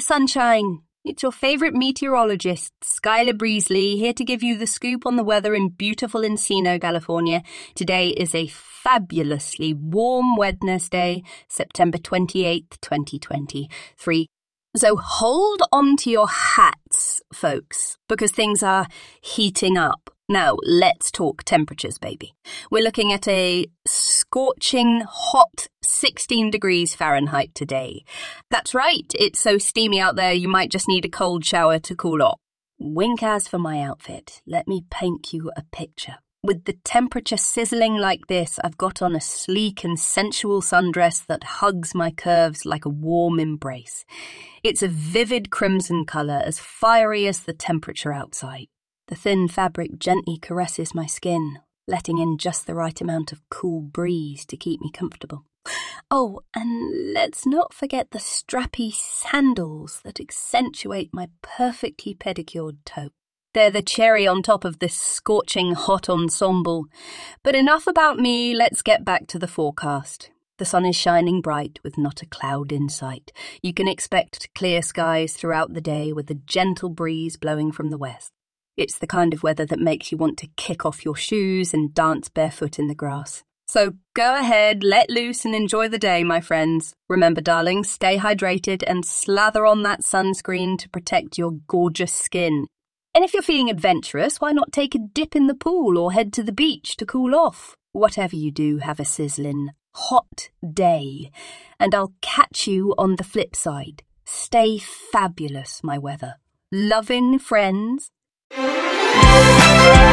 sunshine. It's your favourite meteorologist, Skyler Breezly, here to give you the scoop on the weather in beautiful Encino, California. Today is a fabulously warm Wednesday, September 28th, 2023. So hold on to your hats, folks, because things are heating up. Now, let's talk temperatures, baby. We're looking at a scorching hot 16 degrees Fahrenheit today. That's right, it's so steamy out there you might just need a cold shower to cool off. Wink as for my outfit. Let me paint you a picture. With the temperature sizzling like this, I've got on a sleek and sensual sundress that hugs my curves like a warm embrace. It's a vivid crimson colour, as fiery as the temperature outside. The thin fabric gently caresses my skin, letting in just the right amount of cool breeze to keep me comfortable. Oh, and let's not forget the strappy sandals that accentuate my perfectly pedicured toe. They're the cherry on top of this scorching hot ensemble. But enough about me, let's get back to the forecast. The sun is shining bright with not a cloud in sight. You can expect clear skies throughout the day with a gentle breeze blowing from the west. It's the kind of weather that makes you want to kick off your shoes and dance barefoot in the grass. So go ahead, let loose, and enjoy the day, my friends. Remember, darling, stay hydrated and slather on that sunscreen to protect your gorgeous skin. And if you're feeling adventurous, why not take a dip in the pool or head to the beach to cool off? Whatever you do, have a sizzling, hot day. And I'll catch you on the flip side. Stay fabulous, my weather. Loving friends, Música